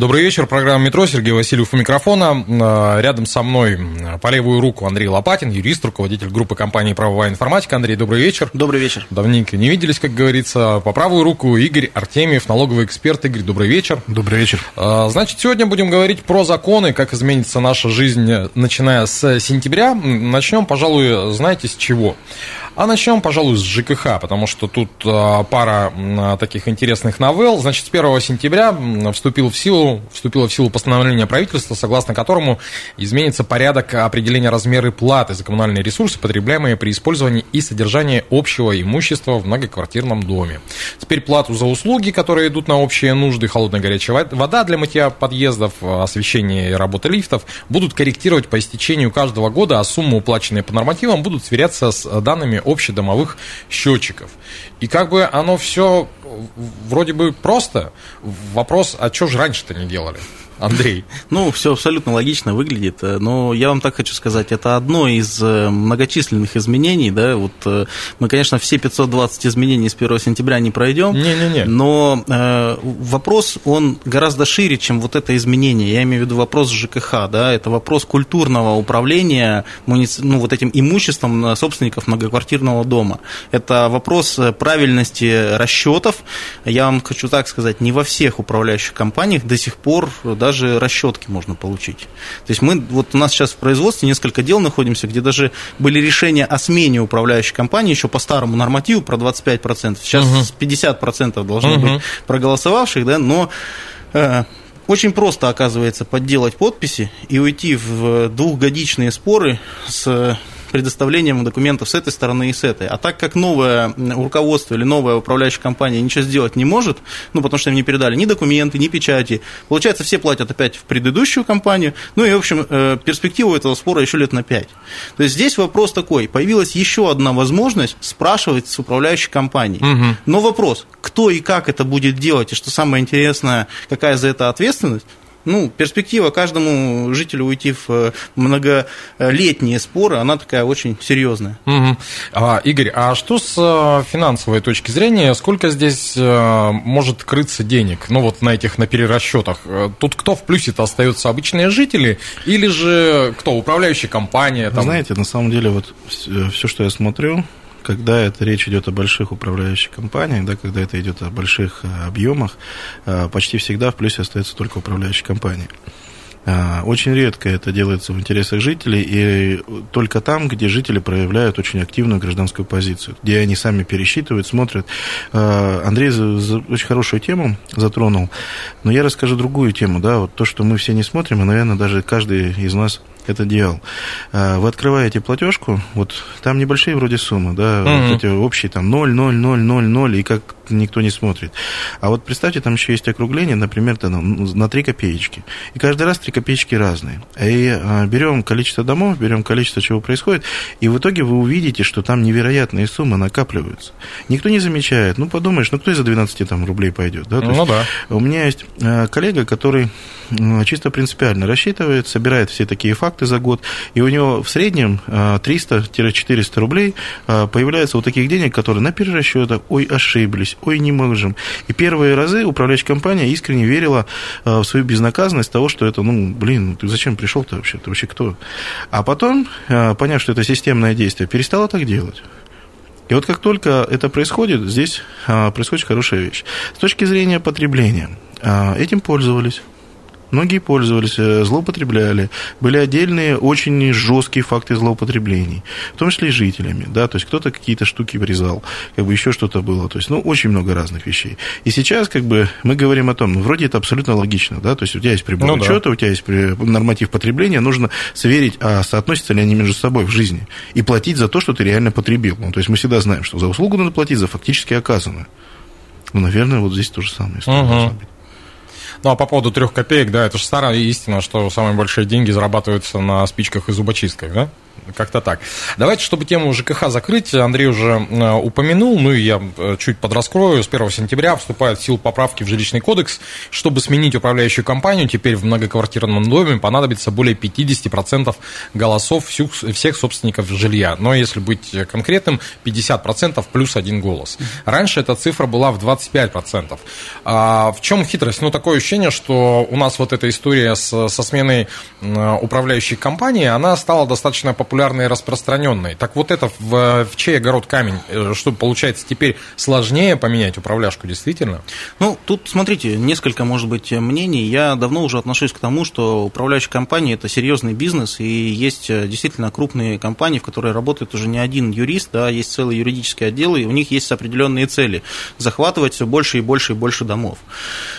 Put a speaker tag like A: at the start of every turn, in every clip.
A: Добрый вечер. Программа «Метро». Сергей Васильев у микрофона. Э, Рядом со мной по левую руку Андрей Лопатин, юрист, руководитель группы компании «Правовая информатика». Андрей, добрый вечер.
B: Добрый вечер.
A: Давненько не виделись, как говорится. По правую руку Игорь Артемьев, налоговый эксперт. Игорь, добрый вечер.
C: Добрый вечер.
A: Э, Значит, сегодня будем говорить про законы, как изменится наша жизнь, начиная с сентября. Начнем, пожалуй, знаете, с чего? А начнем, пожалуй, с ЖКХ, потому что тут э, пара м, таких интересных новелл. Значит, с 1 сентября вступил в силу, вступило в силу постановление правительства, согласно которому изменится порядок определения размера платы за коммунальные ресурсы, потребляемые при использовании и содержании общего имущества в многоквартирном доме. Теперь плату за услуги, которые идут на общие нужды, холодная горячая во- вода для мытья подъездов, э, освещение и работа лифтов, будут корректировать по истечению каждого года, а суммы, уплаченные по нормативам, будут сверяться с данными общедомовых счетчиков. И как бы оно все вроде бы просто. Вопрос, а что же раньше-то не делали? Андрей.
B: Ну, все абсолютно логично выглядит, э, но я вам так хочу сказать, это одно из э, многочисленных изменений, да, вот э, мы, конечно, все 520 изменений с 1 сентября не пройдем,
A: Не-не-не.
B: но э, вопрос, он гораздо шире, чем вот это изменение, я имею в виду вопрос ЖКХ, да, это вопрос культурного управления муници- ну, вот этим имуществом собственников многоквартирного дома, это вопрос правильности расчетов, я вам хочу так сказать, не во всех управляющих компаниях до сих пор даже расчетки можно получить. То есть мы, вот у нас сейчас в производстве несколько дел находимся, где даже были решения о смене управляющей компании еще по старому нормативу про 25%. Сейчас 50% должно
A: Мгм.
B: быть проголосовавших, да, но э, очень просто, оказывается, подделать подписи и уйти в двухгодичные споры с предоставлением документов с этой стороны и с этой. А так как новое руководство или новая управляющая компания ничего сделать не может, ну, потому что им не передали ни документы, ни печати, получается, все платят опять в предыдущую компанию, ну и, в общем, э, перспективу этого спора еще лет на пять. То есть здесь вопрос такой, появилась еще одна возможность спрашивать с управляющей компанией.
A: Мгм.
B: Но вопрос, кто и как это будет делать, и что самое интересное, какая за это ответственность, ну, перспектива каждому жителю уйти в э, многолетние споры, она такая очень серьезная.
A: Мгм. А, Игорь, а что с э, финансовой точки зрения? Сколько здесь э, может крыться денег? Ну, вот на этих, на перерасчетах. Тут кто в плюсе-то остаются? Обычные жители? Или же кто? Управляющая компания?
C: Вы
A: Там...
C: знаете, на самом деле, вот все, что я смотрю, когда это речь идет о больших управляющих компаниях, да, когда это идет о больших э, объемах, э, почти всегда в плюсе остается только управляющая компания. А, Очень редко это делается в интересах жителей, и только там, где жители проявляют очень активную гражданскую позицию, где они сами пересчитывают, смотрят. Андрей очень хорошую тему затронул, но я расскажу другую тему, да, вот то, что мы все не смотрим, и, наверное, даже каждый из нас это делал. А, Вы открываете платежку, вот там небольшие вроде суммы, да,
A: Мгм.
C: вот эти общие там 0, 0, 0, 0, 0, и как никто не смотрит. А вот представьте, там еще есть округление, например, там, на 3 копеечки. И каждый раз 3 копеечки разные. И а, берем количество домов, берем количество чего происходит, и в итоге вы увидите, что там невероятные суммы накапливаются. Никто не замечает. Ну, подумаешь, ну кто из-за 12 там, рублей пойдет? Да? То
A: Ну
C: есть
A: да.
C: у меня есть э, коллега, который чисто принципиально рассчитывает, собирает все такие факты за год, и у него в среднем э, 300-400 рублей э, появляется вот таких денег, которые на перерасчетах, ой, ошиблись, ой, не можем. И первые разы управляющая компания искренне верила в свою безнаказанность того, что это, ну, блин, ну ты зачем пришел-то вообще, ты вообще кто? А потом, поняв, что это системное действие, перестала так делать. И вот как только это происходит, здесь а, происходит хорошая вещь. С точки зрения потребления, а, этим пользовались. Многие пользовались, э, злоупотребляли. Были отдельные очень жесткие факты злоупотреблений, в том числе и жителями. Да? То есть кто-то какие-то штуки врезал, как бы еще что-то было. То есть, ну, очень много разных вещей. И сейчас как бы мы говорим о том, ну, вроде это абсолютно логично. Да? То есть у тебя есть прибор
A: Ну да.
C: учета, у тебя есть норматив потребления, нужно сверить, а соотносятся ли они между собой в жизни. И платить за то, что ты реально потребил. Ну, то есть мы всегда знаем, что за услугу надо платить за фактически оказанную. Ну, наверное, вот здесь то же самое. Быть.
A: Ну, а по поводу трех копеек, да, это же старая истина, что самые большие деньги зарабатываются на спичках и зубочистках, да? Как-то так. Давайте, чтобы тему ЖКХ закрыть, Андрей уже э, упомянул, ну и я э, чуть подраскрою. С 1 сентября вступают в силу поправки в жилищный кодекс. Чтобы сменить управляющую компанию, теперь в многоквартирном доме понадобится более 50% голосов всех собственников жилья. Но если быть конкретным, 50% плюс один голос. Раньше эта цифра была в 25%. А в чем хитрость? Ну, такое ощущение, что у нас вот эта история с, со сменой управляющей компании, она стала достаточно популярной и распространенной. Так вот это в, в чей огород камень? Э, что получается теперь сложнее поменять управляшку действительно?
B: Ну, тут, смотрите, несколько, может быть, мнений. Я давно уже отношусь к тому, что управляющая компания – это серьезный бизнес, и есть э, действительно крупные компании, в которые работает уже не один юрист, да, есть целый юридический отдел, и у них есть определенные цели – захватывать все больше и больше и больше домов.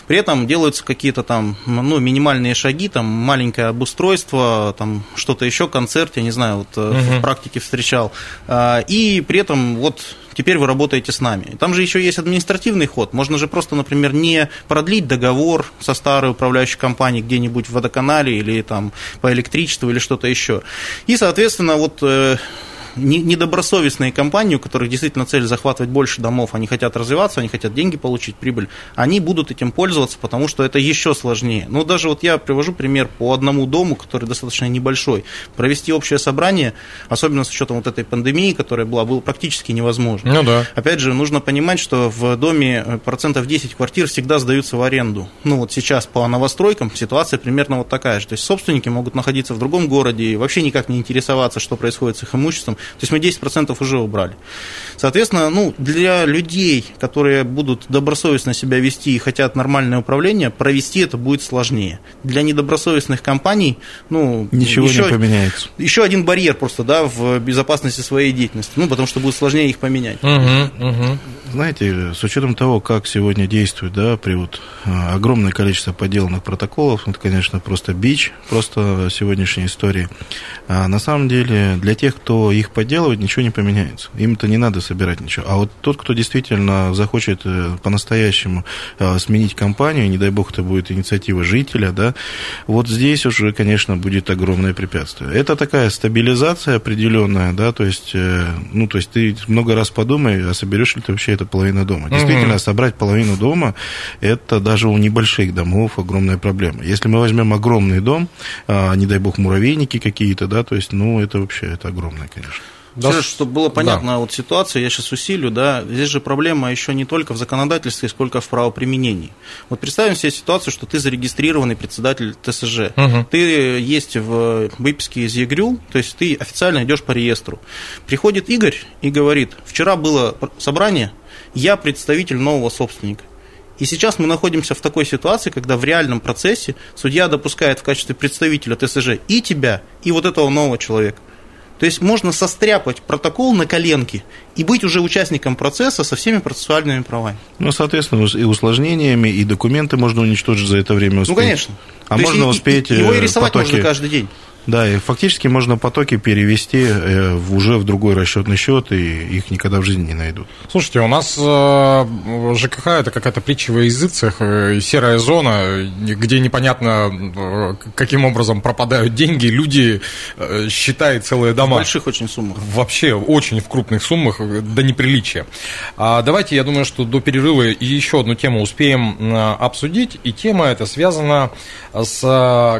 B: При этом делаются какие-то там ну, минимальные шаги, там маленькое обустройство, там что-то еще, концерт, я не знаю, вот угу. в практике встречал. А, и при этом вот теперь вы работаете с нами. Там же еще есть административный ход. Можно же просто, например, не продлить договор со старой управляющей компанией где-нибудь в водоканале или там по электричеству или что-то еще. И, соответственно, вот э, недобросовестные компании, у которых действительно цель захватывать больше домов, они хотят развиваться, они хотят деньги получить, прибыль, они будут этим пользоваться, потому что это еще сложнее. Ну, даже вот я привожу пример по одному дому, который достаточно небольшой. Провести общее собрание, особенно с учетом вот этой пандемии, которая была, было практически невозможно.
A: Ну да.
B: Опять же, нужно понимать, что в доме э, процентов 10 квартир всегда сдаются в аренду. Ну, вот сейчас по новостройкам ситуация примерно вот такая же. То есть собственники могут находиться в другом городе и вообще никак не интересоваться, что происходит с их имуществом. То есть мы 10% уже убрали. Соответственно, ну, для людей, которые будут добросовестно себя вести и хотят нормальное управление, провести это будет сложнее. Для недобросовестных компаний, ну,
C: ничего еще, не поменяется.
B: Еще один барьер просто, да, в безопасности своей деятельности, ну, потому что будет сложнее их поменять.
A: Угу, угу.
C: Знаете, с учетом того, как сегодня действует, да, при вот а, огромное количество подделанных протоколов, это, конечно, просто бич, просто сегодняшней истории. А на самом деле, для тех, кто их подделывает, ничего не поменяется. Им-то не надо собирать ничего. А вот тот, кто действительно захочет э, по-настоящему а, сменить компанию, не дай бог это будет инициатива жителя, да, вот здесь уже, конечно, будет огромное препятствие. Это такая стабилизация определенная, да, то есть, э, ну, то есть ты много раз подумай, а соберешь ли ты вообще это половина дома. Действительно, угу. собрать половину дома, это даже у небольших домов огромная проблема. Если мы возьмем огромный дом, а, не дай бог муравейники какие-то, да, то есть, ну, это вообще, это огромное, конечно.
B: Да, Сереж, чтобы было понятно да. вот ситуация, я сейчас усилю, да, здесь же проблема еще не только в законодательстве, сколько в правоприменении. Вот представим себе ситуацию, что ты зарегистрированный председатель ТСЖ, угу. ты есть в выписке из ЕГРЮ, то есть ты официально идешь по реестру. Приходит Игорь и говорит, вчера было собрание, я представитель нового собственника. И сейчас мы находимся в такой ситуации, когда в реальном процессе судья допускает в качестве представителя ТСЖ и тебя, и вот этого нового человека. То есть можно состряпать протокол на коленке и быть уже участником процесса со всеми процессуальными правами.
C: Ну, соответственно, и усложнениями, и документы можно уничтожить за это время
B: успеть. Ну, конечно.
C: А То можно успеть...
B: Его и э, рисовать потоки... можно каждый день.
C: Да, и фактически можно потоки перевести э, уже в другой расчетный счет, и их никогда в жизни не найдут.
A: Слушайте, у нас э, ЖКХ это какая-то притча во языцах, э, серая зона, где непонятно, каким образом пропадают деньги, люди считают целые дома. В
B: больших очень суммах.
A: Вообще, очень в крупных суммах, до неприличия. А давайте, я думаю, что до перерыва еще одну тему успеем обсудить, и тема эта связана с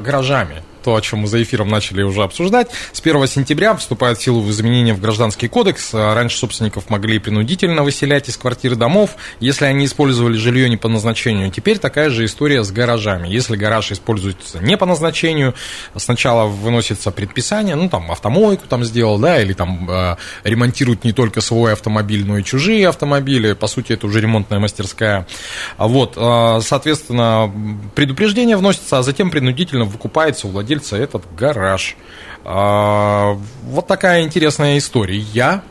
A: гаражами то, о чем мы за эфиром начали уже обсуждать. С 1 сентября вступает в силу изменения в Гражданский кодекс. Раньше собственников могли принудительно выселять из квартир домов, если они использовали жилье не по назначению. Теперь такая же история с гаражами. Если гараж используется не по назначению, сначала выносится предписание, ну, там, автомойку там сделал, да, или там э, ремонтируют не только свой автомобиль, но и чужие автомобили. По сути, это уже ремонтная мастерская. Вот, э, соответственно, предупреждение вносится, а затем принудительно выкупается у владельца владельца этот гараж. А, вот такая интересная история. Я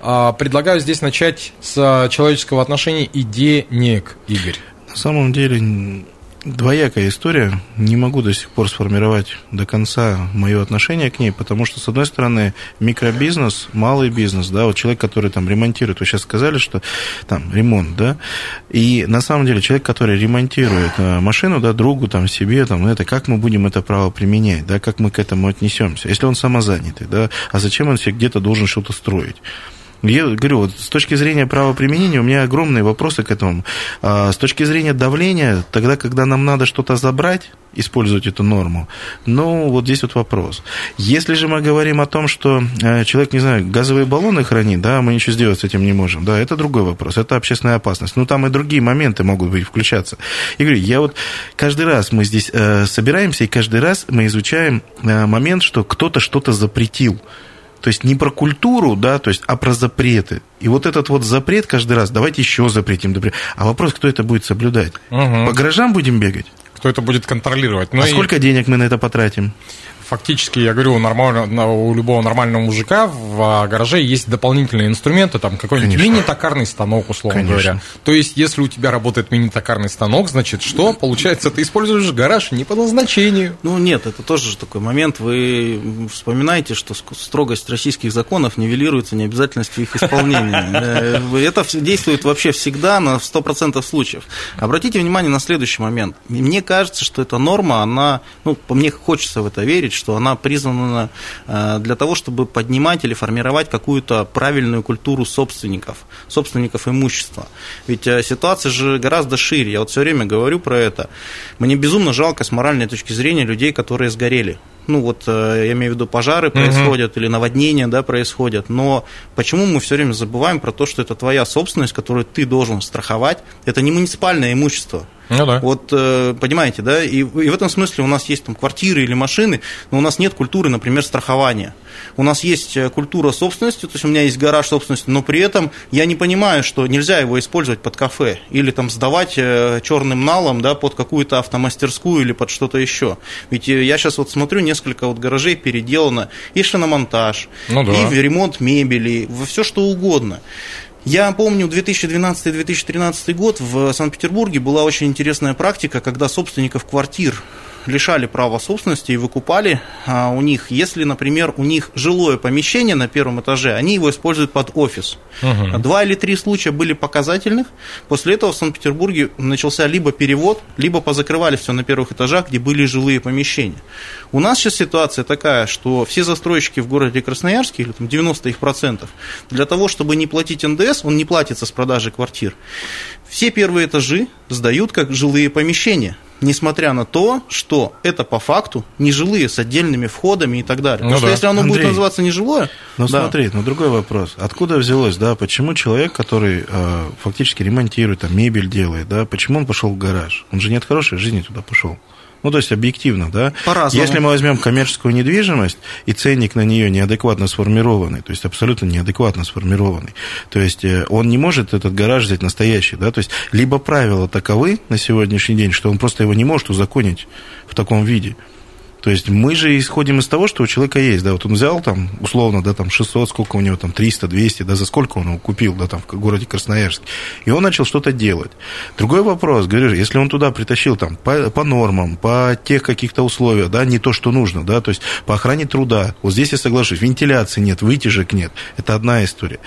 A: а, предлагаю здесь начать с человеческого отношения и денег, Игорь.
C: На самом деле двоякая история. Не могу до сих пор сформировать до конца мое отношение к ней, потому что, с одной стороны, микробизнес, малый бизнес, да, вот человек, который там ремонтирует, вы сейчас сказали, что там ремонт, да, и на самом деле человек, который ремонтирует э, машину, да, другу, там, себе, там, ну, это, как мы будем это право применять, да, как мы к этому отнесемся, если он самозанятый, да, а зачем он себе где-то должен что-то строить? Я говорю, вот с точки зрения правоприменения у меня огромные вопросы к этому. А с точки зрения давления, тогда, когда нам надо что-то забрать, использовать эту норму, ну, вот здесь вот вопрос. Если же мы говорим о том, что э, человек, не знаю, газовые баллоны хранит, да, мы ничего сделать с этим не можем, да, это другой вопрос, это общественная опасность. Ну, там и другие моменты могут быть включаться. И говорю, я вот каждый раз мы здесь э, собираемся, и каждый раз мы изучаем э, момент, что кто-то что-то запретил. То есть не про культуру, да, то есть, а про запреты. И вот этот вот запрет каждый раз, давайте еще запретим. А вопрос, кто это будет соблюдать? Угу. По гаражам будем бегать?
A: Кто это будет контролировать?
C: Ну а и... сколько денег мы на это потратим?
A: Фактически, я говорю, нормально, у любого нормального мужика в а, гараже есть дополнительные инструменты, там какой-нибудь мини-токарный станок, условно Конечно. говоря. То есть, если у тебя работает мини-токарный станок, значит, что? Получается, ты используешь гараж не по назначению.
B: Ну, нет, это тоже же такой момент. Вы вспоминаете, что строгость российских законов нивелируется необязательностью их исполнения. Э, это действует вообще всегда на 100% случаев. Обратите внимание на следующий момент. Мне кажется, что эта норма, она, ну, по мне хочется в это верить, что она призвана э, для того, чтобы поднимать или формировать какую-то правильную культуру собственников, собственников имущества. Ведь э, ситуация же гораздо шире. Я вот все время говорю про это. Мне безумно жалко с моральной точки зрения людей, которые сгорели ну вот э, я имею в виду пожары происходят угу. или наводнения, да, происходят, но почему мы все время забываем про то, что это твоя собственность, которую ты должен страховать, это не муниципальное имущество. Ну, да. Вот, э, понимаете, да, и, и в этом смысле у нас есть там квартиры или машины, но у нас нет культуры, например, страхования. У нас есть э, культура собственности, то есть у меня есть гараж собственности, но при этом я не понимаю, что нельзя его использовать под кафе или там сдавать черным налом, да, под какую-то автомастерскую или под что-то еще. Ведь я сейчас вот смотрю, несколько вот гаражей переделано и шиномонтаж, ну, да. и ремонт мебели, во все что угодно. Я помню 2012-2013 год в Санкт-Петербурге была очень интересная практика, когда собственников квартир лишали права собственности и выкупали а, у них, если, например, у них жилое помещение на первом этаже, они его используют под офис. Угу. Два или три случая были показательных. После этого в Санкт-Петербурге начался либо перевод, либо позакрывали все на первых этажах, где были жилые помещения. У нас сейчас ситуация такая, что все застройщики в городе Красноярске, или там 90 их процентов, для того, чтобы не платить НДС, он не платится с продажи квартир, все первые этажи сдают как жилые помещения несмотря на то, что это по факту нежилые с отдельными входами и так далее. Ну Потому да. что если оно Андрей, будет называться нежилое...
C: Ну да. смотри, ну другой вопрос. Откуда взялось, да, почему человек, который э, фактически ремонтирует, там, мебель делает, да, почему он пошел в гараж? Он же не от хорошей жизни туда пошел. Ну, то есть объективно, да.
B: По-разному.
C: Если мы возьмем коммерческую недвижимость, и ценник на нее неадекватно сформированный, то есть абсолютно неадекватно сформированный, то есть э, он не может этот гараж взять настоящий, да, то есть либо правила таковы на сегодняшний день, что он просто его не может узаконить в таком виде, то есть мы же исходим из того, что у человека есть, да, вот он взял там, условно, да, там 600, сколько у него там, 300, 200, да, за сколько он его купил, да, там, в городе Красноярске, и он начал что-то делать. Другой вопрос, говорю, если он туда притащил там по, по нормам, по тех каких-то условиях, да, не то, что нужно, да, то есть по охране труда, вот здесь я соглашусь, вентиляции нет, вытяжек нет, это одна история.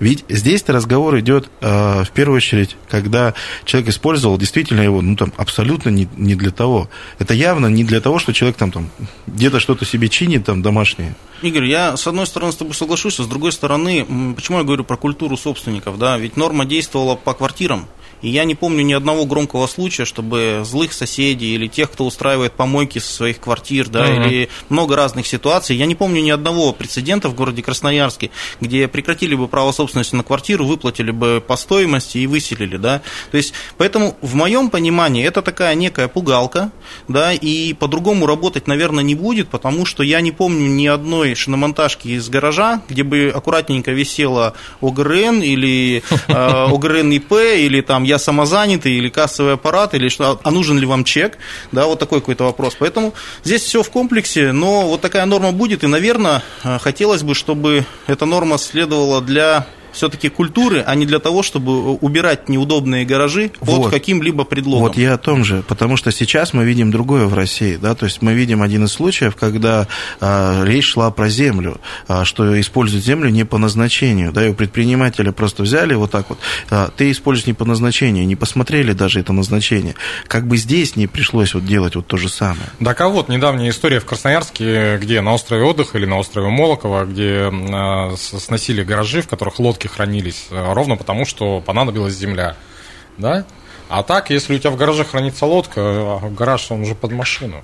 C: Ведь здесь-то разговор идет э, в первую очередь, когда человек использовал действительно его, ну там абсолютно не, не для того. Это явно не для того, что человек там, там где-то что-то себе чинит там домашнее.
B: Игорь, я с одной стороны с тобой соглашусь, а с другой стороны, почему я говорю про культуру собственников, да, ведь норма действовала по квартирам, и я не помню ни одного громкого случая, чтобы злых соседей или тех, кто устраивает помойки со своих квартир, да, uh-huh. или много разных ситуаций. Я не помню ни одного прецедента в городе Красноярске, где прекратили бы право собственности на квартиру, выплатили бы по стоимости и выселили, да. То есть, поэтому в моем понимании это такая некая пугалка, да, и по-другому работать, наверное, не будет, потому что я не помню ни одной шиномонтажки из гаража, где бы аккуратненько висела ОГРН или э, ОГРН ИП или там я самозанятый или кассовый аппарат, или что, а нужен ли вам чек, да, вот такой какой-то вопрос. Поэтому здесь все в комплексе, но вот такая норма будет, и, наверное, э, хотелось бы, чтобы эта норма следовала для все-таки культуры, а не для того, чтобы убирать неудобные гаражи под
C: Вот.
B: каким-либо предлогом.
C: Вот я о том же, потому что сейчас мы видим другое в России, да, то есть мы видим один из случаев, когда а, речь шла про землю, а, что используют землю не по назначению, да, и у предпринимателя просто взяли вот так вот, а, ты используешь не по назначению, не посмотрели даже это назначение, как бы здесь не пришлось вот делать вот то же самое.
A: Так а вот недавняя история в Красноярске, где на острове отдыха или на острове Молоково, где э, с- сносили гаражи, в которых лодки хранились, э, ровно потому, что понадобилась земля. Да? А так, если у тебя в гараже хранится лодка, а гараж, он уже под машину.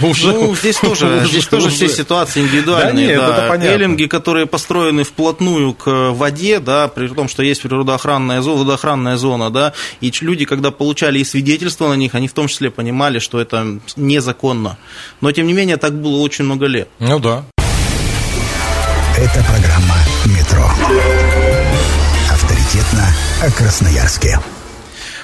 A: Уже-
B: Ну, здесь тоже, здесь тоже все ситуации индивидуальные.
A: Да нет,
B: да.
A: это понятно.
B: Эллинги, которые построены вплотную к воде, да, при том, что есть природоохранная зона, водоохранная зона, да, и люди, когда получали и свидетельства на них, они в том числе понимали, что это незаконно. Но, тем не менее, так было очень много лет.
A: Ну да.
D: Это программа «Метро». Авторитетно о Красноярске.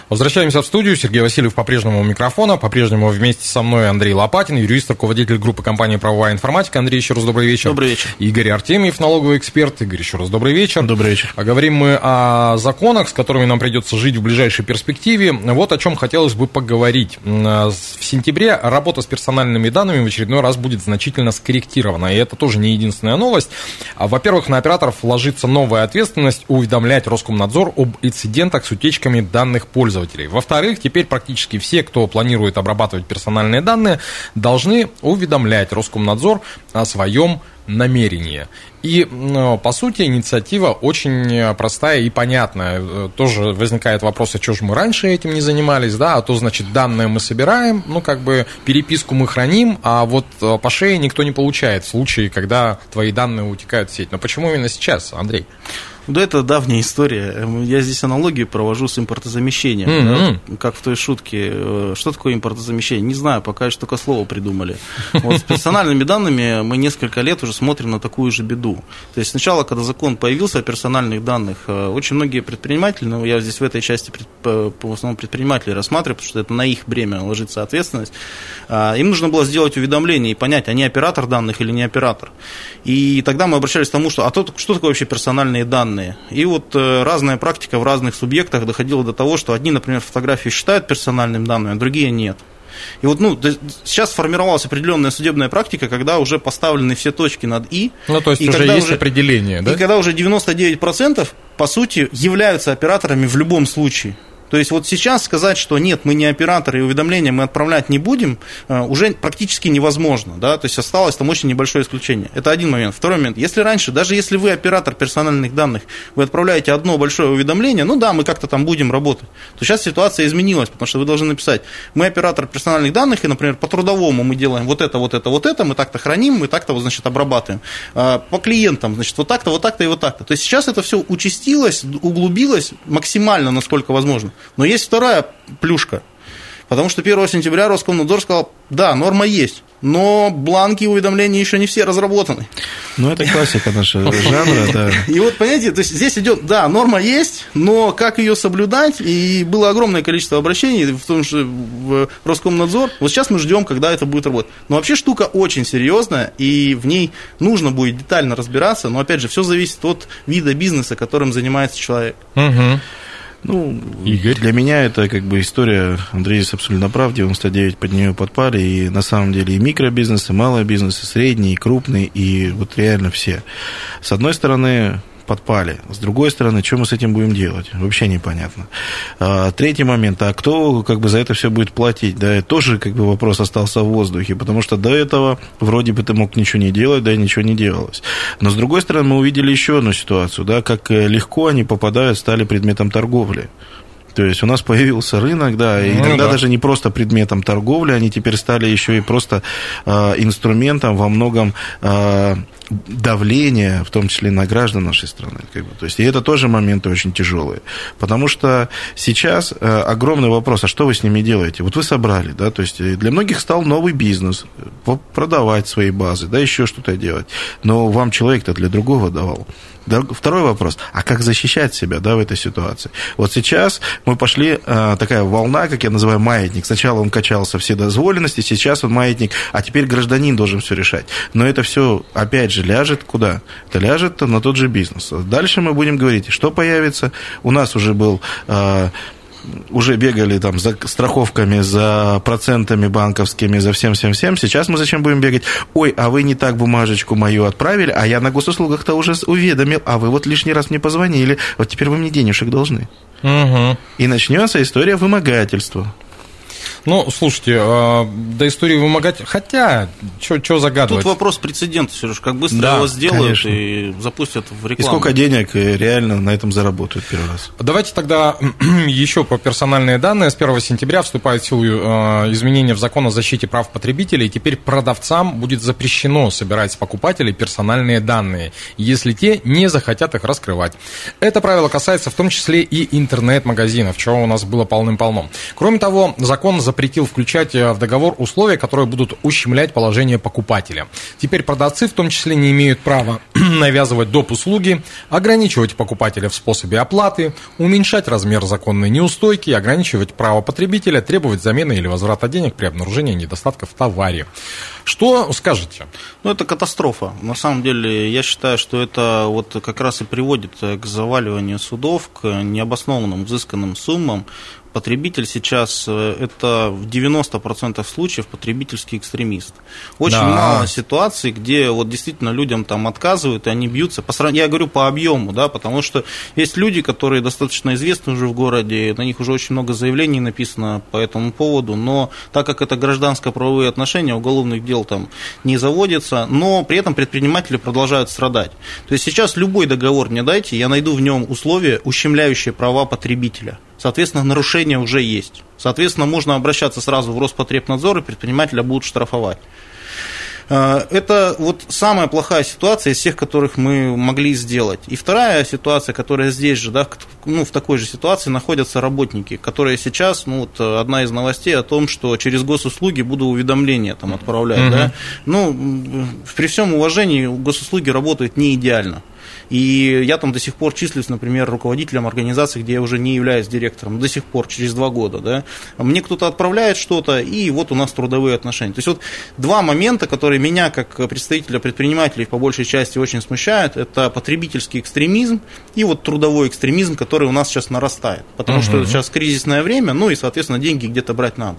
A: Возвращаемся в студию. Сергей Васильев по-прежнему у микрофона. По-прежнему вместе со мной Андрей Лопатин, юрист, руководитель группы компании «Правовая информатика». Андрей, еще раз добрый вечер.
B: Добрый вечер.
A: Игорь Артемьев, налоговый эксперт. Игорь, еще раз добрый вечер.
C: Добрый вечер.
A: А говорим мы о законах, с которыми нам придется жить в ближайшей перспективе. Вот о чем хотелось бы поговорить. М, В сентябре работа с персональными данными в очередной раз будет значительно скорректирована. И это тоже не единственная новость. А, Во-первых, на операторов ложится новая ответственность уведомлять Роскомнадзор об инцидентах с утечками данных пользователей. Во-вторых, теперь практически все, кто планирует обрабатывать персональные данные, должны уведомлять Роскомнадзор о своем намерении. И, м, по сути, инициатива очень э, простая и понятная. Э, Тоже возникает вопрос, а что же мы раньше этим не занимались, да, а то, значит, данные мы собираем, ну, как бы переписку мы храним, а вот э, по шее никто не получает в случае, когда твои данные утекают в сеть. Но почему именно сейчас, Андрей?
B: Да, это давняя история. Эм, Я здесь аналогию провожу с импортозамещением.
A: Мгм.
B: да, как в той шутке. Э, Что такое импортозамещение? Не знаю, пока еще только слово придумали. Вот с персональными данными мы несколько лет уже смотрим на такую же беду. То есть сначала, когда закон появился о персональных данных, э, очень многие предприниматели, ну, я здесь в этой части в основном предприниматели рассматриваю, потому что это на их бремя ложится ответственность, а, им нужно было сделать уведомление и понять, они оператор данных или не оператор. И тогда мы обращались к тому, что а то, что такое вообще персональные данные? И вот э, разная практика в разных субъектах доходила до того, что одни, например, фотографии считают персональными данными, а другие нет. И вот ну, сейчас сформировалась определенная судебная практика, когда уже поставлены все точки над «и».
A: Ну, то есть
B: И
A: уже есть
B: уже-
A: определение, да?
B: И когда уже 99% по сути являются операторами в любом случае. То есть вот сейчас сказать, что нет, мы не операторы и уведомления мы отправлять не будем, э, уже практически невозможно. Да? То есть осталось там очень небольшое исключение. Это один момент. Второй момент. Если раньше, даже если вы оператор персональных данных, вы отправляете одно большое уведомление, ну да, мы как-то там будем работать, то сейчас ситуация изменилась, потому что вы должны написать, мы оператор персональных данных, и, например, по трудовому мы делаем вот это, вот это, вот это, мы так-то храним, мы так-то, вот, значит, обрабатываем. А, По клиентам, значит, вот так-то, вот так-то и вот так-то. То есть сейчас это все участилось, углубилось максимально, насколько возможно. Но есть вторая плюшка. Потому что 1 сентября Роскомнадзор сказал, да, норма есть, но бланки уведомлений еще не все разработаны.
C: Ну, это классика нашего жанра, да.
B: И вот, понимаете, то есть здесь идет, да, норма есть, но как ее соблюдать, и было огромное количество обращений, в том же в Роскомнадзор. Вот сейчас мы ждем, когда это будет работать. Но вообще штука очень серьезная, и в ней нужно будет детально разбираться, но опять же, все зависит от вида бизнеса, которым занимается человек.
A: Мгм.
C: Ну,
A: Игорь?
C: для меня это как бы история, Андрей здесь абсолютно прав, 99 под нее подпали, и на самом деле и микробизнес, и малый бизнес, и средний, и крупный, и вот реально все. С одной стороны, подпали. С другой стороны, что мы с этим будем делать? Вообще непонятно. А, третий момент, а кто как бы за это все будет платить? Да, это тоже как бы вопрос остался в воздухе, потому что до этого вроде бы ты мог ничего не делать, да и ничего не делалось. Но с другой стороны, мы увидели еще одну ситуацию, да, как э, легко они попадают, стали предметом торговли. То есть у нас появился рынок, да, и
A: Ну
C: иногда
A: да.
C: даже не просто предметом торговли, они теперь стали еще и просто э, инструментом во многом э, давления, в том числе на граждан нашей страны. Как бы. То есть и это тоже моменты очень тяжелые. Потому что сейчас э, огромный вопрос, а что вы с ними делаете? Вот вы собрали, да, то есть для многих стал новый бизнес, э, продавать свои базы, да, еще что-то делать. Но вам человек-то для другого давал. Второй вопрос, а как защищать себя да, в этой ситуации? Вот сейчас мы пошли, э, такая волна, как я называю, маятник. Сначала он качался все дозволенности, сейчас он маятник, а теперь гражданин должен все решать. Но это все, опять же, же, ляжет куда? Это ляжет на тот же бизнес. Дальше мы будем говорить, что появится. У нас уже был а, уже бегали там за страховками, за процентами банковскими, за всем-всем-всем. Сейчас мы зачем будем бегать? Ой, а вы не так бумажечку мою отправили, а я на госуслугах-то уже уведомил, а вы вот лишний раз мне позвонили, вот теперь вы мне денежек должны.
A: Угу.
C: И начнется история вымогательства.
A: Ну, слушайте, э, до истории вымогать... Хотя, что загадывать?
B: Тут вопрос прецедента, Сереж, как быстро
A: Да,
B: его сделают
C: конечно.
B: и запустят в
C: И
B: рекламу.
C: сколько денег реально на этом заработают первый раз?
A: Давайте тогда еще про персональные данные. С 1 сентября вступает в силу э, изменения в закон о защите прав потребителей. И теперь продавцам будет запрещено собирать с покупателей персональные данные, если те не захотят их раскрывать. Это правило касается в том числе и интернет-магазинов, чего у нас было полным-полно. Кроме того, закон запретил включать э, в договор условия, которые будут ущемлять положение покупателя. Теперь продавцы в том числе не имеют права навязывать доп. услуги, ограничивать покупателя в способе оплаты, уменьшать размер законной неустойки, ограничивать право потребителя, требовать замены или возврата денег при обнаружении недостатков в товаре. Что скажете?
B: Ну, это катастрофа. На самом деле, я считаю, что это вот как раз и приводит к заваливанию судов, к необоснованным взысканным суммам. Потребитель сейчас э, это в 90% случаев потребительский экстремист. Очень
A: Да.
B: мало ситуаций, где вот действительно людям там отказывают, и они бьются. По Я говорю по объему, да, потому что есть люди, которые достаточно известны уже в городе, на них уже очень много заявлений написано по этому поводу, но так как это гражданско-правовые отношения, уголовных дел там не заводится, но при этом предприниматели продолжают страдать. То есть сейчас любой договор мне дайте, я найду в нем условия, ущемляющие права потребителя. Соответственно, нарушения уже есть. Соответственно, можно обращаться сразу в Роспотребнадзор, и предпринимателя будут штрафовать. Э, Это вот самая плохая ситуация из всех, которых мы могли сделать. И вторая ситуация, которая здесь же, да, ну, в такой же ситуации находятся работники, которые сейчас, ну, вот одна из новостей о том, что через госуслуги буду уведомления там отправлять, да. Ну, при всем уважении, госуслуги работают не идеально. И я там до сих пор числюсь, например, руководителем организации, где я уже не являюсь директором, до сих пор, через два года. Да? Мне кто-то отправляет что-то, и вот у нас трудовые отношения. То есть вот два момента, которые меня, как представителя предпринимателей, по большей части очень смущают, это потребительский экстремизм и вот трудовой экстремизм, который у нас сейчас нарастает. Потому что сейчас кризисное время, ну и, соответственно, деньги где-то брать надо.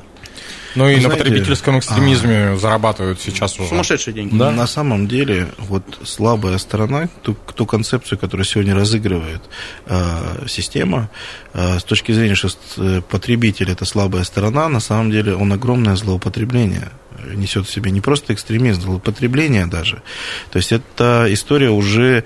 A: Ну и
C: Вы
A: на
C: знаете,
A: потребительском экстремизме зарабатывают сейчас уже.
B: Сумасшедшие деньги.
C: На самом деле, вот слабая сторона, ту, ту концепцию, которую сегодня разыгрывает э, система, э, с точки зрения, что э, потребитель это слабая сторона, на самом деле он огромное злоупотребление несет в себе не просто экстремизм, злоупотребление даже. То есть это история уже,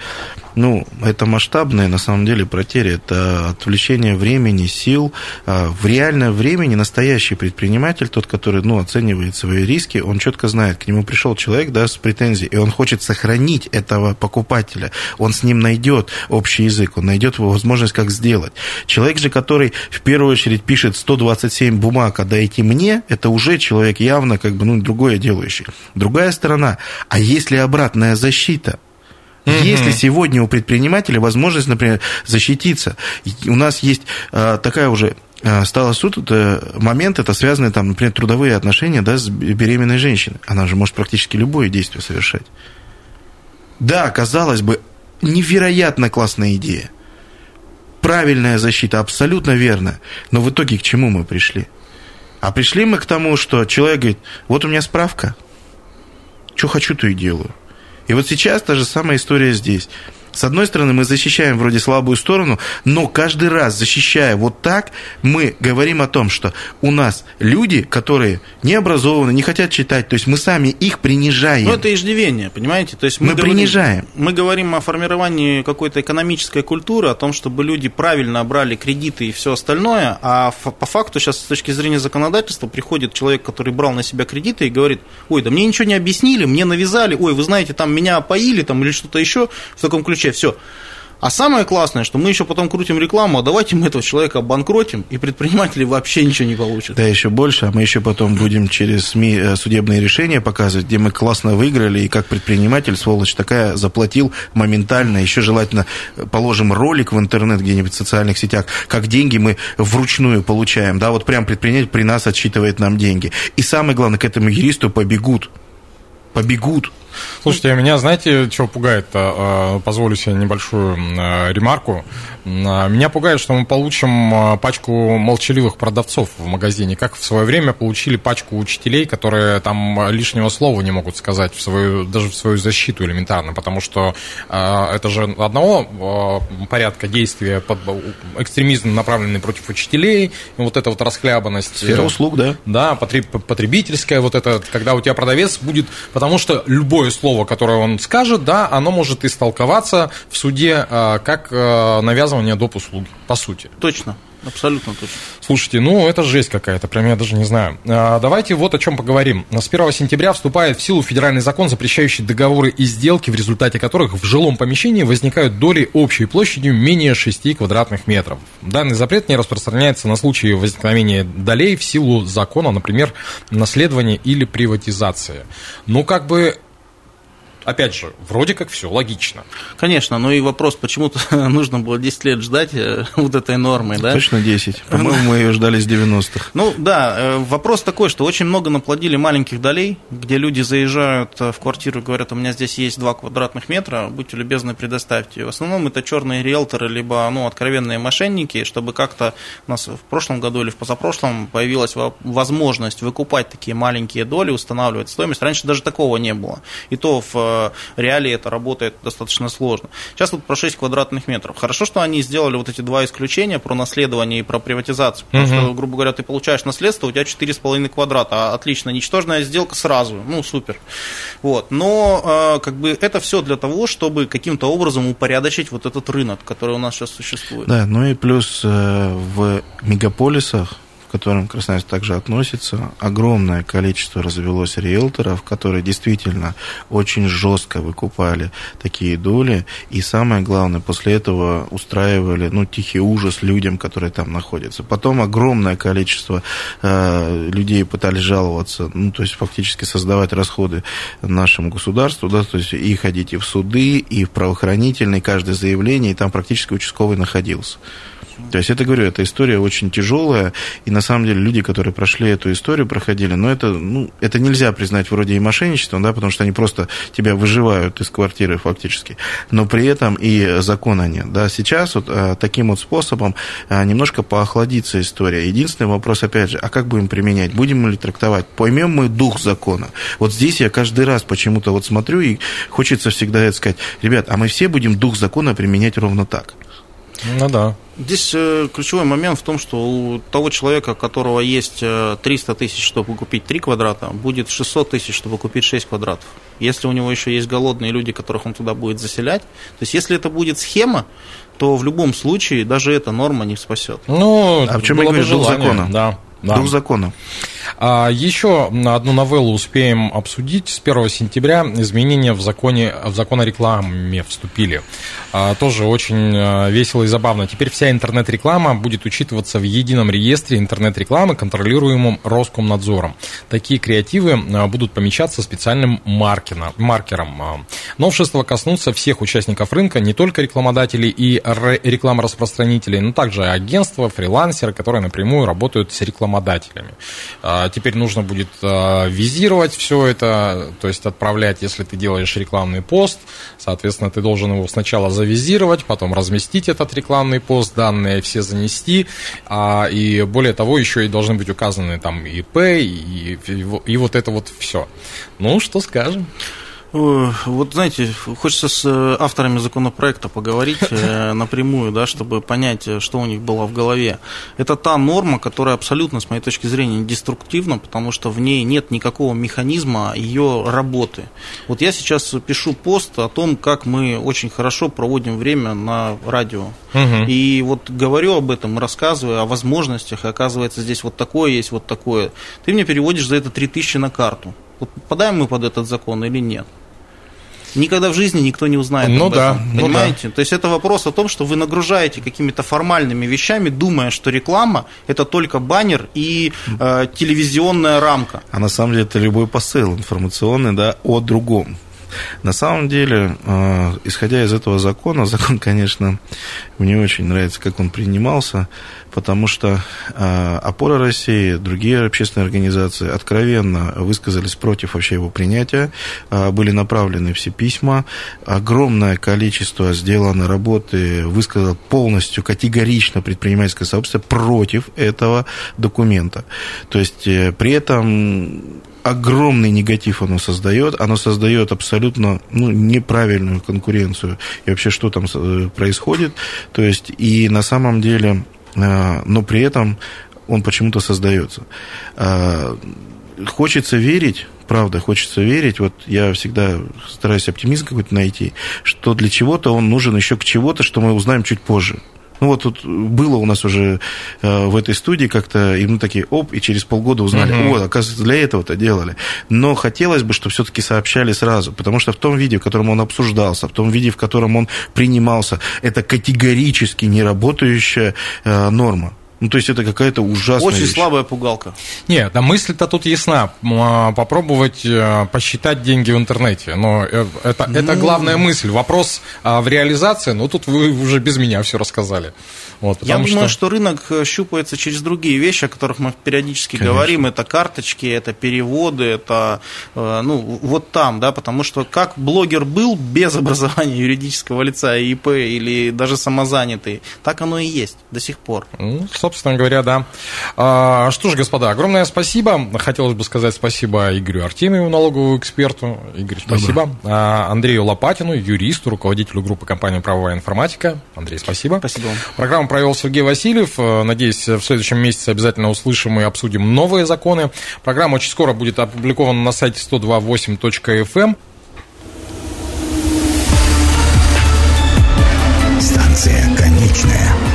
C: ну, это масштабная на самом деле потеря, это отвлечение времени, сил. А В реальное времени настоящий предприниматель, тот, который, ну, оценивает свои риски, он четко знает, к нему пришел человек, да, с претензией, и он хочет сохранить этого покупателя, он с ним найдет общий язык, он найдет возможность, как сделать. Человек же, который в первую очередь пишет 127 бумаг, а дайте мне, это уже человек явно, как бы, ну, другое делающий. Другая сторона, а если обратная защита? Если сегодня у предпринимателя возможность, например, защититься, у нас есть а, такая уже а, стала суд, это момент, это связанные там, например, трудовые отношения да, с беременной женщиной. Она же может практически любое действие совершать. Да, казалось бы, невероятно классная идея. Правильная защита, абсолютно верно. Но в итоге к чему мы пришли? А пришли мы к тому, что человек говорит, вот у меня справка, что хочу, то и делаю. И вот сейчас та же самая история здесь. С одной стороны, мы защищаем вроде слабую сторону, но каждый раз, защищая вот так, мы говорим о том, что у нас люди, которые не образованы, не хотят читать, то есть мы сами их принижаем.
B: Ну, это иждивение, понимаете? То есть
C: Мы
B: говорим-
C: принижаем.
B: Мы говорим о формировании какой-то экономической культуры, о том, чтобы люди правильно брали кредиты и все остальное, а по факту сейчас с точки зрения законодательства приходит человек, который брал на себя кредиты и говорит, ой, да мне ничего не объяснили, мне навязали, ой, вы знаете, там меня опоили там, или что-то еще в таком ключе, все. А самое классное, что мы еще потом крутим рекламу, а давайте мы этого человека обанкротим, и предприниматели вообще ничего не получат.
C: Да, еще больше, а мы еще потом будем через СМИ э, судебные решения показывать, где мы классно выиграли, и как предприниматель, сволочь такая, заплатил моментально, еще желательно э, положим ролик в интернет где-нибудь в социальных сетях, как деньги мы вручную получаем, да, вот прям предприниматель при нас отсчитывает нам деньги. И самое главное, к этому юристу побегут, побегут.
A: Слушайте, а меня, знаете, что пугает? а, Позволю себе небольшую а, ремарку. А, Меня пугает, что мы получим пачку молчаливых продавцов в магазине, как в свое время получили пачку учителей, которые там лишнего слова не могут сказать в свою, даже в свою защиту элементарно, потому что это же одного порядка действия, под- экстремизм, направленный против учителей, вот эта вот расхлябанность.
C: Сфера
A: э,
C: услуг, да.
A: да, потреб- потребительская вот это, когда у тебя продавец будет, потому что любое слово, которое он скажет, да, оно может истолковаться в суде а, как а, навязывание доп. услуги, по сути.
B: Точно, абсолютно точно.
A: Слушайте, ну это жесть какая-то, прям я даже не знаю. А, Давайте вот о чем поговорим. С 1 сентября вступает в силу федеральный закон, запрещающий договоры и сделки, в результате которых в жилом помещении возникают доли общей площадью менее 6 квадратных метров. Данный запрет не распространяется на случаи возникновения долей в силу закона, например, наследования или приватизации. Ну, как бы, опять же, вроде как все логично.
B: Конечно, но и вопрос, почему-то нужно было 10 лет ждать э, вот этой нормы, да?
C: Точно 10. По-моему, мы ее ждали с 90-х.
B: Ну да, э, вопрос такой, что очень много наплодили маленьких долей, где люди заезжают э, в квартиру и говорят, у меня здесь есть 2 квадратных метра, будьте любезны, предоставьте. В основном это черные риэлторы, либо ну, откровенные мошенники, чтобы как-то у нас в прошлом году или в позапрошлом появилась во- возможность выкупать такие маленькие доли, устанавливать стоимость. Раньше даже такого не было. И то в э, реалии это работает достаточно сложно. Сейчас тут про 6 квадратных метров. Хорошо, что они сделали вот эти два исключения про наследование и про приватизацию, потому
A: Мгм.
B: что грубо говоря, ты получаешь наследство, у тебя 4,5 квадрата, а, отлично, ничтожная сделка сразу, ну, супер. Вот. Но, э, как бы, это все для того, чтобы каким-то образом упорядочить вот этот рынок, который у нас сейчас существует.
C: Да, ну и плюс э, в мегаполисах, которым Красноярск также относится, огромное количество развелось риэлторов, которые действительно очень жестко выкупали такие доли, и самое главное, после этого устраивали ну, тихий ужас людям, которые там находятся. Потом огромное количество э, людей пытались жаловаться, ну, то есть фактически создавать расходы нашему государству, да, то есть и ходить и в суды, и в правоохранительные, каждое заявление, и там практически участковый находился. То есть это, говорю, эта история очень тяжелая, и на самом деле люди, которые прошли эту историю, проходили, но это, ну, это нельзя признать вроде и мошенничеством, да, потому что они просто тебя выживают из квартиры фактически, но при этом и закона нет, да. Сейчас вот э, таким вот способом э, немножко поохладится история. Единственный вопрос, опять же, а как будем применять? Будем ли трактовать? Поймем мы дух закона? Вот здесь я каждый раз почему-то вот смотрю, и хочется всегда это сказать, ребят, а мы все будем дух закона применять ровно так.
A: Ну да.
B: Здесь э, ключевой момент в том, что у того человека, у которого есть э, 300 тысяч, чтобы купить 3 квадрата, будет 600 тысяч, чтобы купить 6 квадратов. Если у него еще есть голодные люди, которых он туда будет заселять, то есть если это будет схема, то в любом случае даже эта норма не спасет.
A: Ну,
C: А в чем я говорю, дух закона?
A: Да. Да.
C: Дух закона.
A: А, еще одну новеллу успеем обсудить. С 1 сентября изменения в, законе, в закон о рекламе вступили. А, тоже очень а, весело и забавно. Теперь вся интернет-реклама будет учитываться в едином реестре интернет-рекламы, контролируемом Роскомнадзором. Такие креативы а, будут помечаться специальным маркером. А, Новшества коснутся всех участников рынка, не только рекламодателей и ре- рекламораспространителей, но также агентства, фрилансеры, которые напрямую работают с рекламодателями. Теперь нужно будет а, визировать все это, то есть отправлять, если ты делаешь рекламный пост, соответственно, ты должен его сначала завизировать, потом разместить этот рекламный пост, данные все занести, а, и более того, еще и должны быть указаны там ИП, и, и, и вот это вот все. Ну, что скажем?
B: Ой, Вот знаете, хочется с э, авторами законопроекта поговорить э, напрямую, да, чтобы понять, э, что у них было в голове. Это та норма, которая абсолютно, с моей точки зрения, деструктивна, потому что в ней нет никакого механизма ее работы. Вот я сейчас пишу пост о том, как мы очень хорошо проводим время на радио.
A: Мгм.
B: И вот говорю об этом, рассказываю о возможностях, и оказывается, здесь вот такое есть, вот такое. Ты мне переводишь за это 3000 на карту. Вот попадаем мы под этот закон или нет? Никогда в жизни никто не узнает
A: Ну
B: об
A: да,
B: этом,
A: ну
B: понимаете? То есть это вопрос о том, что вы нагружаете какими-то формальными вещами, думая, что реклама это только баннер и э, телевизионная рамка.
C: А на самом деле это любой посыл информационный, да, о другом. На самом деле, э, исходя из этого закона, закон, конечно, мне очень нравится, как он принимался, потому что э, «Опора России», другие общественные организации откровенно высказались против вообще его принятия, э, были направлены все письма, огромное количество сделано работы, высказал полностью категорично предпринимательское сообщество против этого документа. То есть при этом огромный негатив оно создает, оно создает абсолютно ну, неправильную конкуренцию. И вообще что там э, происходит, то есть и на самом деле, э, но при этом он почему-то создается. Э, хочется верить, правда, хочется верить, вот я всегда стараюсь оптимизм какой-то найти, что для чего-то он нужен еще к чего-то, что мы узнаем чуть позже. Ну вот тут было у нас уже э, в этой студии как-то, и мы такие, оп, и через полгода узнали, угу. вот, оказывается, для этого-то делали. Но хотелось бы, чтобы все-таки сообщали сразу, потому что в том виде, в котором он обсуждался, в том виде, в котором он принимался, это категорически неработающая э, норма. Ну, то есть это какая-то ужасная
B: Очень
C: вещь.
B: слабая пугалка.
A: Нет, да мысль-то тут ясна. А, попробовать э, посчитать деньги в интернете. Но э, это, ну... это главная мысль. Вопрос а, в реализации, ну, тут вы уже без меня все рассказали.
B: Вот, Я думаю, что... что рынок э, щупается через другие вещи, о которых мы периодически Конечно. говорим. Это карточки, это переводы, это, ну, вот там, да, потому что как блогер был без образования юридического лица, ИП или даже самозанятый, так оно и есть до сих пор.
A: Ну, собственно говоря, да. А, что ж, господа, огромное спасибо. Хотелось бы сказать спасибо Игорю Артемьеву, налоговому эксперту. Игорь, спасибо. А, Андрею Лопатину, юристу, руководителю группы компании «Правовая информатика». Андрей, спасибо.
B: Спасибо вам.
A: Программу провел Сергей Васильев. А, надеюсь, в следующем месяце обязательно услышим и обсудим новые законы. Программа очень скоро будет опубликована на сайте 128.fm.